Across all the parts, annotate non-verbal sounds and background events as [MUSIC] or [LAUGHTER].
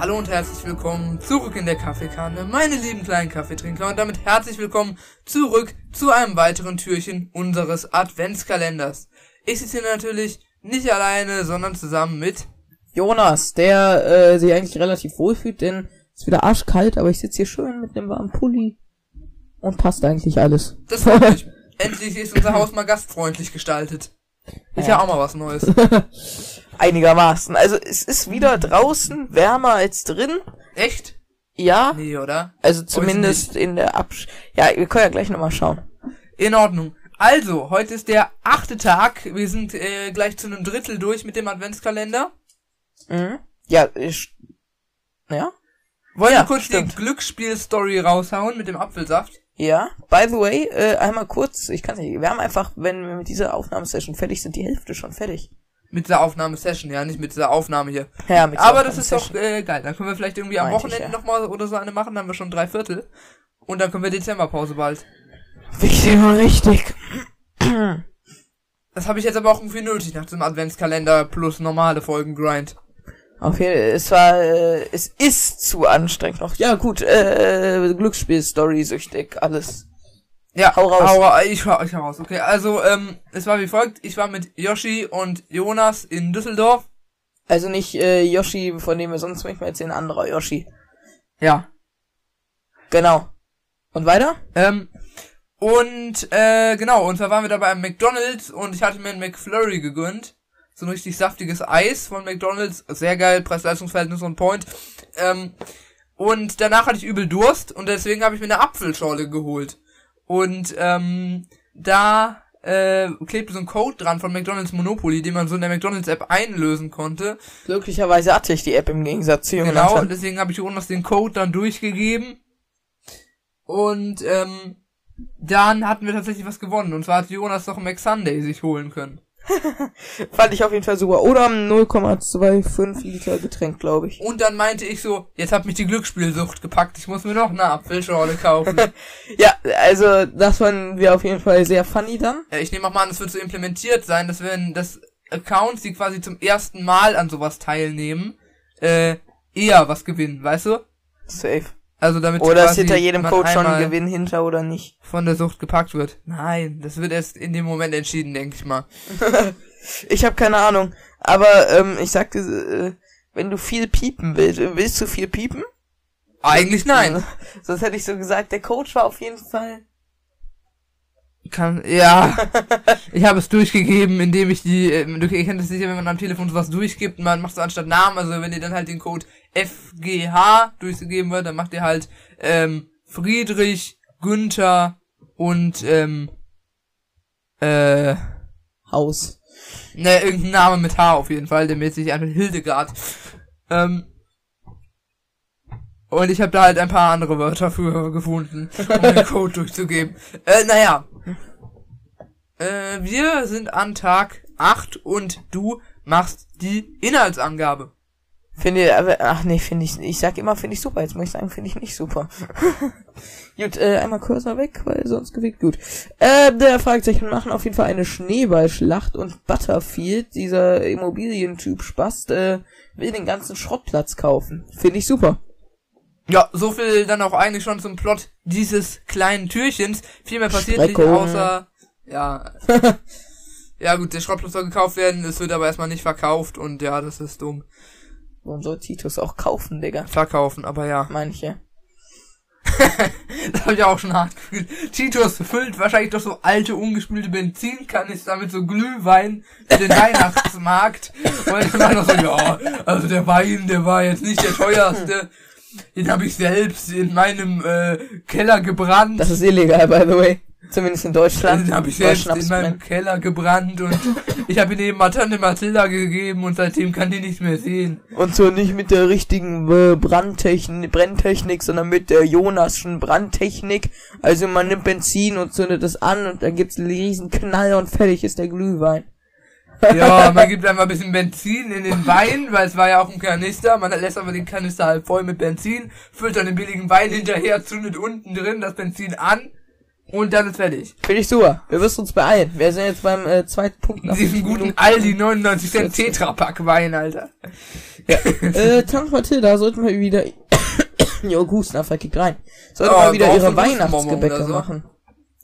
Hallo und herzlich willkommen zurück in der Kaffeekanne, meine lieben kleinen Kaffeetrinker und damit herzlich willkommen zurück zu einem weiteren Türchen unseres Adventskalenders. Ich sitze hier natürlich nicht alleine, sondern zusammen mit Jonas, der äh, sich eigentlich relativ wohl fühlt, denn es ist wieder arschkalt, aber ich sitze hier schön mit einem warmen Pulli und passt eigentlich alles. Das freut mich. [LAUGHS] Endlich ist unser Haus mal gastfreundlich gestaltet. Ist ja, Ja. auch mal was Neues. [LAUGHS] Einigermaßen. Also es ist wieder draußen wärmer als drin. Echt? Ja, Nee, oder? also zumindest in der Absch... Ja, wir können ja gleich nochmal schauen. In Ordnung. Also, heute ist der achte Tag. Wir sind äh, gleich zu einem Drittel durch mit dem Adventskalender. Mhm. Ja, ich... Ja? Wollen Ja, wir kurz stimmt. die Glücksspiel-Story raushauen mit dem Apfelsaft? Ja. By the way, äh, einmal kurz, ich kann nicht, wir haben einfach, wenn wir mit dieser Aufnahmesession fertig sind, die Hälfte schon fertig. Mit dieser Aufnahmesession, ja, nicht mit dieser Aufnahme hier. Ja, mit Aber das ist doch äh, geil. Dann können wir vielleicht irgendwie am Meinte ich, Wochenende ja. nochmal oder so eine machen, dann haben wir schon drei Viertel. Und dann können wir Dezemberpause bald. Wichtig und richtig. Das habe ich jetzt aber auch irgendwie nötig nach dem Adventskalender plus normale Folgen Grind. Auf jeden Fall, es war, äh, es ist zu anstrengend noch. Ja, gut, äh, Glücksspiel, Story, süchtig, alles. Ja, Hau raus. Hau, ich, hau, ich hau raus. Okay, also ähm, es war wie folgt. Ich war mit Yoshi und Jonas in Düsseldorf. Also nicht äh, Yoshi, von dem wir sonst manchmal erzählen, ein anderer Yoshi. Ja. Genau. Und weiter? Ähm, und äh, genau, und zwar waren wir da beim McDonalds und ich hatte mir einen McFlurry gegönnt. So ein richtig saftiges Eis von McDonalds. Sehr geil, Preis-Leistungsverhältnis on point. Ähm, und danach hatte ich übel Durst und deswegen habe ich mir eine Apfelschorle geholt. Und ähm, da äh, klebte so ein Code dran von McDonalds Monopoly, den man so in der McDonalds-App einlösen konnte. Glücklicherweise hatte ich die App im Gegensatz zu Jungen. Genau, und deswegen habe ich Jonas den Code dann durchgegeben. Und ähm, dann hatten wir tatsächlich was gewonnen. Und zwar hat Jonas doch einen McSunday sich holen können. [LAUGHS] Fand ich auf jeden Fall super. Oder 0,25 Liter Getränk, glaube ich. Und dann meinte ich so, jetzt hat mich die Glücksspielsucht gepackt, ich muss mir noch eine Apfelschorle kaufen. [LAUGHS] Ja, also das fanden wir auf jeden Fall sehr funny dann. ja, ich nehme auch mal an, es wird so implementiert sein, dass wenn das Accounts, die quasi zum ersten Mal an sowas teilnehmen, äh, eher was gewinnen, weißt du? Safe. Also damit Oder ist hinter jedem Code schon ein Gewinn hinter oder nicht? von der Sucht gepackt wird. Nein, das wird erst in dem Moment entschieden, denke ich mal. [LAUGHS] Ich habe keine Ahnung. Aber ähm, ich sagte, äh, wenn du viel piepen willst, äh, willst du viel piepen? Eigentlich nein. [LAUGHS] Sonst hätte ich so gesagt, der Coach war auf jeden Fall. Kann, ja. [LAUGHS] ich habe es durchgegeben, indem ich die, äh, du ihr kennt es sicher, wenn man am Telefon sowas durchgibt, man macht so anstatt Namen, also wenn ihr dann halt den Code FGH durchgegeben wird, dann macht ihr halt, ähm, Friedrich, Günther und, ähm, äh, Haus. ne, irgendein Name mit H auf jeden Fall, der mäßig sich einfach Hildegard. Ähm, und ich habe da halt ein paar andere Wörter für gefunden, um den Code durchzugeben. Äh, naja. Äh, wir sind an Tag 8 und du machst die Inhaltsangabe. Finde aber, ach nee, finde ich, ich sag immer, finde ich super. Jetzt muss ich sagen, finde ich nicht super. [LAUGHS] gut, äh, einmal Cursor weg, weil sonst gewickt gut. Äh, der Fragezeichen machen auf jeden Fall eine Schneeballschlacht und Butterfield, dieser Immobilientyp Spast, äh, will den ganzen Schrottplatz kaufen. Finde ich super. Ja, so viel dann auch eigentlich schon zum Plot dieses kleinen Türchens. Viel mehr passiert nicht, Streckung. außer, ja. [LAUGHS] ja gut, der Schrottplatz soll gekauft werden, es wird aber erstmal nicht verkauft und ja, das ist dumm. Warum soll Titus auch kaufen, Digga? Verkaufen, aber ja. [LAUGHS] Manche. Das habe ich auch schon hart gefühlt. Titus füllt wahrscheinlich doch so alte, ungespülte Benzinkanister mit so Glühwein für den [LAUGHS] Weihnachtsmarkt. Und dann war noch so, ja, also der Wein, der war jetzt nicht der teuerste. Den habe ich selbst in meinem äh, Keller gebrannt. Das ist illegal, by the way. Zumindest in Deutschland. Den habe ich selbst in meinem. Keller gebrannt und [LAUGHS] ich habe ihn eben mal Tante Mathilda gegeben und seitdem kann die nicht mehr sehen. Und so nicht mit der richtigen äh, Brandtechnik, Brenntechnik, sondern mit der Jonasschen Brandtechnik. Also man nimmt Benzin und zündet es an und dann gibt's einen riesen Knall und fertig ist der Glühwein. Ja, [LAUGHS] man gibt einfach ein bisschen Benzin in den Wein, weil es war ja auch ein Kanister. Man lässt aber den Kanister halb voll mit Benzin, füllt dann den billigen Wein hinterher, zündet unten drin das Benzin an. Und dann ist fertig. Finde ich super. Wir müssen uns beeilen. Wir sind jetzt beim äh, zweiten Punkt. nach Diesen guten Minuten. Aldi 99 Cent Tetrapack Wein, Alter. äh, Tante Mathilda sollten wir wieder. [COUGHS] jo, Hustenanfall kickt rein. Sollten Oh, wir wieder brauchst ihre Weihnachtsgebäcke so? machen.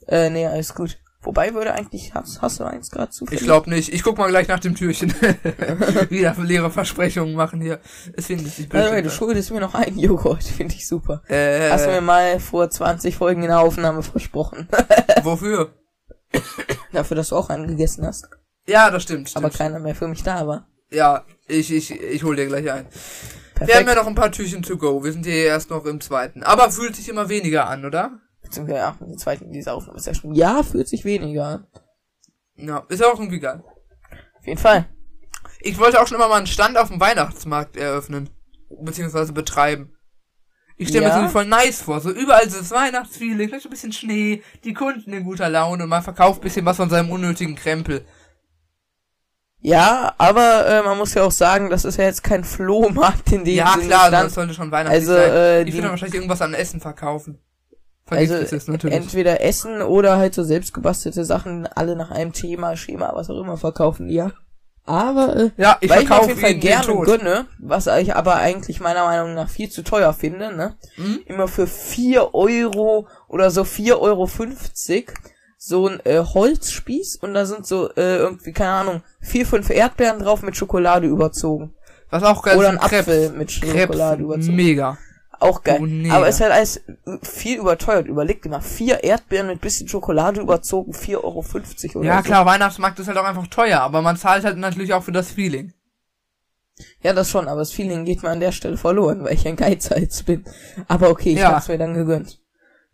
Äh, nee, alles gut. Wobei würde eigentlich, hast, hast du eins gerade zufällig? Ich glaube nicht. Ich guck mal gleich nach dem Türchen. [LAUGHS] Wieder leere Versprechungen machen hier. Es findet sich By the way, du schuldest mir noch einen Joghurt, [LAUGHS] finde ich super. Äh, Hast du mir mal vor 20 Folgen in der Aufnahme versprochen. [LAUGHS] wofür? Dafür, dass du auch einen gegessen hast. Ja, das stimmt. stimmt. Aber keiner mehr für mich da war. ja, ich, ich, ich hol dir gleich ein. Wir haben Perfekt. ja noch ein paar Türchen to go. Wir sind hier erst noch im zweiten. Aber fühlt sich immer weniger an, oder? Beziehungsweise, ja, die zweiten dieser Aufnahme ist ja schon. Ja, fühlt sich weniger. Ja, ist auch irgendwie geil. Auf jeden Fall. Ich wollte auch schon immer mal einen Stand auf dem Weihnachtsmarkt eröffnen. Beziehungsweise betreiben. Ich stelle Ja? mir das voll nice vor. So überall so das Weihnachtsfeeling, vielleicht ein bisschen Schnee, die Kunden in guter Laune und man verkauft ein bisschen was von seinem unnötigen Krempel. Ja, aber äh, man muss ja auch sagen, das ist ja jetzt kein Flohmarkt in dem ja, klar, Stand. das sollte schon weihnachtlich Also, sein. äh, ich die- würde wahrscheinlich irgendwas an Essen verkaufen. Also Vergiftet ist natürlich. entweder Essen oder halt so selbstgebastelte Sachen, alle nach einem Thema, Schema, was auch immer verkaufen die ja. Aber äh, ja, ich weil ich auf jeden Fall gerne gönne, was ich aber eigentlich meiner Meinung nach viel zu teuer finde, ne? Hm? Immer für 4 Euro oder so 4,50 Euro so ein äh, Holzspieß und da sind so äh, irgendwie, keine Ahnung, vier, fünf Erdbeeren drauf mit Schokolade überzogen. Was auch geil Oder ist, ein Apfel mit Schokolade Krebs, überzogen. mega. Auch geil. Oh. Aber es ist halt alles viel überteuert. Überleg dir mal, vier Erdbeeren mit bisschen Schokolade überzogen, 4,50 Euro oder Ja, so. klar, Weihnachtsmarkt ist halt auch einfach teuer, aber man zahlt halt natürlich auch für das Feeling. Ja, das schon, aber das Feeling geht mir an der Stelle verloren, weil ich ein Geizhals bin. Aber okay, ich Ja. hab's mir dann gegönnt.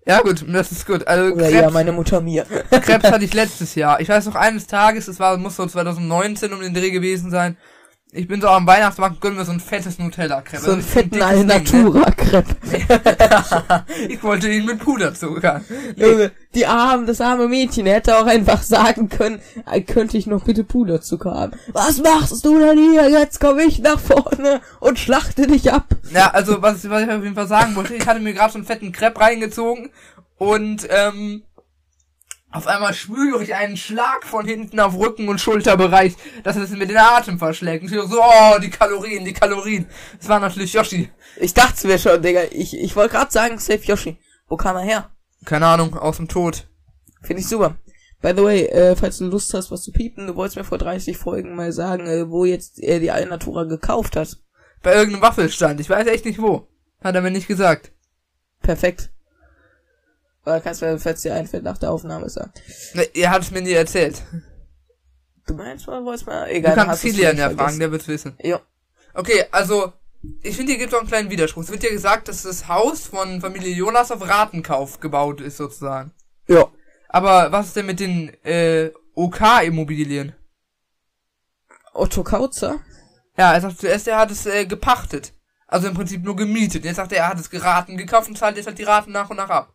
Ja, gut, das ist gut. Also, Oder Krebs, ja, meine Mutter mir. Krebs hatte ich letztes Jahr. Ich weiß noch eines Tages, es war, muss so 2019 um den Dreh gewesen sein. Ich bin so am Weihnachtsmarkt, gönnen wir so ein fettes Nutella-Crepe. so Also, fetten dickes Ding, ne? Alnatura-Crepe. [LAUGHS] Ich wollte ihn mit Puderzucker. Junge, die arme, das arme Mädchen hätte auch einfach sagen können, äh, könnte ich noch bitte Puderzucker haben. Was machst du denn hier? Jetzt komme ich nach vorne und schlachte dich ab. Ja, also was, was ich auf jeden Fall sagen wollte, ich hatte mir gerade so einen fetten Crepe reingezogen und ähm, auf einmal spüre ich einen Schlag von hinten auf Rücken und Schulterbereich, dass es mir den Atem verschlägt. Und ich so, oh, die Kalorien, die Kalorien. Das war natürlich Yoshi. Ich dachte mir schon, Digga. Ich, ich wollte gerade sagen, Safe Yoshi. Wo kam er her? Keine Ahnung, aus dem Tod. Finde ich super. By the way, äh, falls du Lust hast, was zu piepen, du wolltest mir vor 30 Folgen mal sagen, äh, wo jetzt er die Alnatura gekauft hat. Bei irgendeinem Waffelstand. Ich weiß echt nicht wo. Hat er mir nicht gesagt. Perfekt. Oder kannst du mir, falls dir einfällt, nach der Aufnahme sagen. Ne, er hat es mir nie erzählt. Du meinst mal, wolltest mal? Du Egal, dann kannst Kilian ja fragen, der wird's wissen. Jo. Okay, also, ich finde, hier gibt es auch einen kleinen Widerspruch. Es wird ja gesagt, dass das Haus von Familie Jonas auf Ratenkauf gebaut ist, sozusagen. Ja. Aber was ist denn mit den äh, OK-Immobilien? Otto Kauzer? Ja, er sagt zuerst, er hat es äh, gepachtet. Also im Prinzip nur gemietet. Jetzt sagt er, er hat es geraten gekauft und zahlt jetzt halt die Raten nach und nach ab.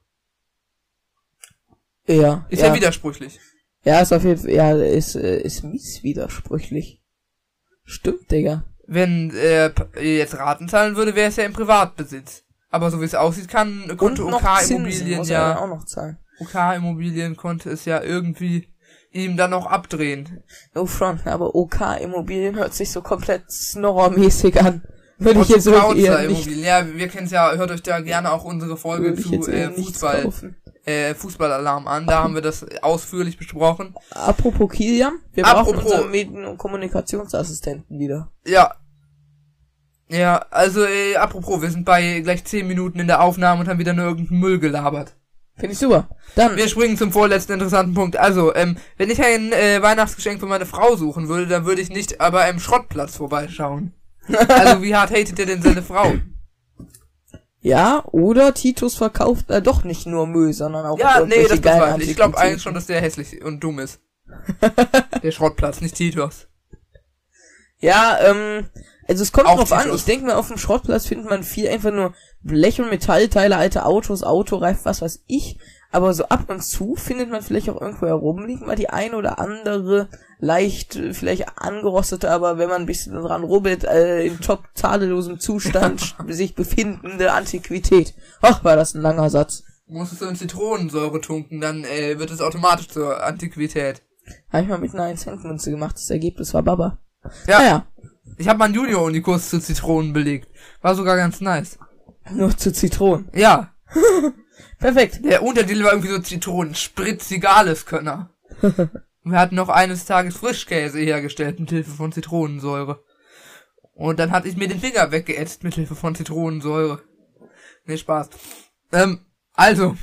Ja. Ist ja, ja widersprüchlich. Ja, ist auf jeden Fall, ja, ist, äh, ist mies widersprüchlich. Stimmt, Digga. Wenn er p- jetzt Raten zahlen würde, wäre es ja im Privatbesitz. Aber so wie es aussieht, kann konnte er dann ja auch noch zahlen. OK-Immobilien konnte es ja irgendwie ihm dann noch abdrehen. No front, aber OK Immobilien hört sich so komplett Snorrer-mäßig an. Würde ich jetzt wirklich Kautzer eher nicht, Immobilien. Ja, wir kennen es ja, hört euch da gerne auch unsere Folge zu äh, Fußball. Äh, Fußballalarm an. Da haben wir das ausführlich besprochen. Apropos Kilian, wir Apropos- brauchen unseren Medien- und Kommunikationsassistenten wieder. Ja. Ja, also äh, apropos, wir sind bei gleich 10 Minuten in der Aufnahme und haben wieder nur irgendeinen Müll gelabert. Finde ich super. Dann, Wir springen zum vorletzten interessanten Punkt. Also, ähm, wenn ich ein äh, Weihnachtsgeschenk für meine Frau suchen würde, dann würde ich nicht aber einem Schrottplatz vorbeischauen. [LAUGHS] Also, wie hart hatet ihr denn seine Frau? Ja, oder Titus verkauft äh, doch nicht nur Müll, sondern auch Ja, nee, das bezweifle ich. Glaube eigentlich schon, dass der hässlich und dumm ist. [LAUGHS] der Schrottplatz, nicht Titus. Ja, ähm, also es kommt Auch drauf an. Titus. Ich denke mal, auf dem Schrottplatz findet man viel einfach nur Blech- und Metallteile, alte Autos, Autoreif, was weiß ich. Aber so ab und zu findet man vielleicht auch irgendwo herumliegen, mal die ein oder andere leicht äh, vielleicht angerostete, aber wenn man ein bisschen dran rubbelt, äh, in top tadellosem Zustand [LAUGHS] sich befindende Antiquität. Ach, war das ein langer Satz. musst es so in Zitronensäure tunken, dann äh, wird es automatisch zur Antiquität. Habe ich mal mit einer 1 Cent Münze gemacht. Das Ergebnis war Baba. Ja, Naja, ich habe meinen Junior-Unikurs zu Zitronen belegt. War sogar ganz nice. nur zu Zitronen. Ja, [LAUGHS] Perfekt. der Untertitel war irgendwie so Zitronen, Spritzigales Könner. [LAUGHS] Wir hatten noch eines Tages Frischkäse hergestellt mit Hilfe von Zitronensäure. Und dann hatte ich mir den Finger weggeätzt mit Hilfe von Zitronensäure. Nee, Spaß. Ähm, also,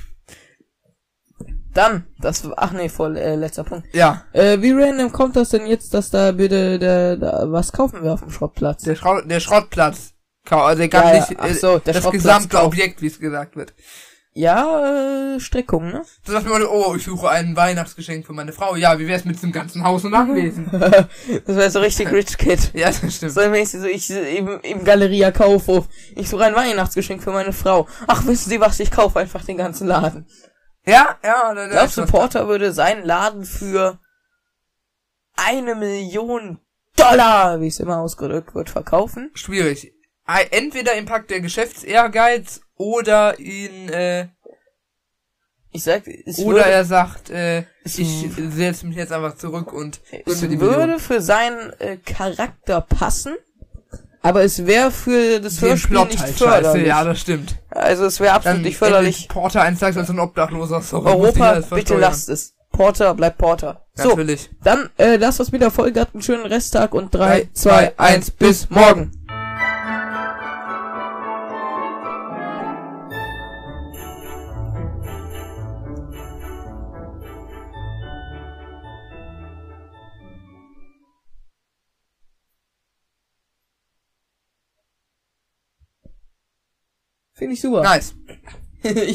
Dann, das war, ach nee, voll, äh, letzter Punkt. ja, Äh, wie random kommt das denn jetzt, dass da bitte, der, da, was kaufen wir auf dem Schrottplatz? der, Schrott, der Schrottplatz. Also der kann Ja, ja, nicht, ach äh, so, der das gesamte kauft. Objekt, wie es gesagt wird. Ja, äh, Streckung, ne? So sagt man, oh, ich suche ein Weihnachtsgeschenk für meine Frau. Ja, wie wär's mit dem ganzen Haus und Anwesen? [LAUGHS] das wäre so richtig Rich Kid. [LAUGHS] ja, das stimmt. So mäßig, so ich im, im Galeria Kaufhof. Ich suche ein Weihnachtsgeschenk für meine Frau. Ach, wissen Sie was? Ich kaufe einfach den ganzen Laden. Ja, ja, da, da Glaubst du, Porter würde seinen Laden für eine Million Dollar, wie es immer ausgedrückt wird, verkaufen? schwierig. Entweder ihn packt der Geschäftsehrgeiz oder ihn, äh, Ich sag, es oder würde, er sagt, äh, ich setze mich jetzt einfach zurück und es würde Million. für seinen äh, Charakter passen, aber es wäre für das Den Hörspiel Plot nicht halt förderlich. scheiße, ja, das stimmt. also es wäre absolut Dann nicht förderlich. Porter Tages als ein Obdachloser, sorry. ich Europa, bitte lasst es. Porter bleibt Porter. So, Natürlich. dann äh, lasst uns mit der Folge habt einen schönen Resttag und 3, Drei, 2, zwei, 1, bis morgen. Finde ich super. Nice. ich [LAUGHS]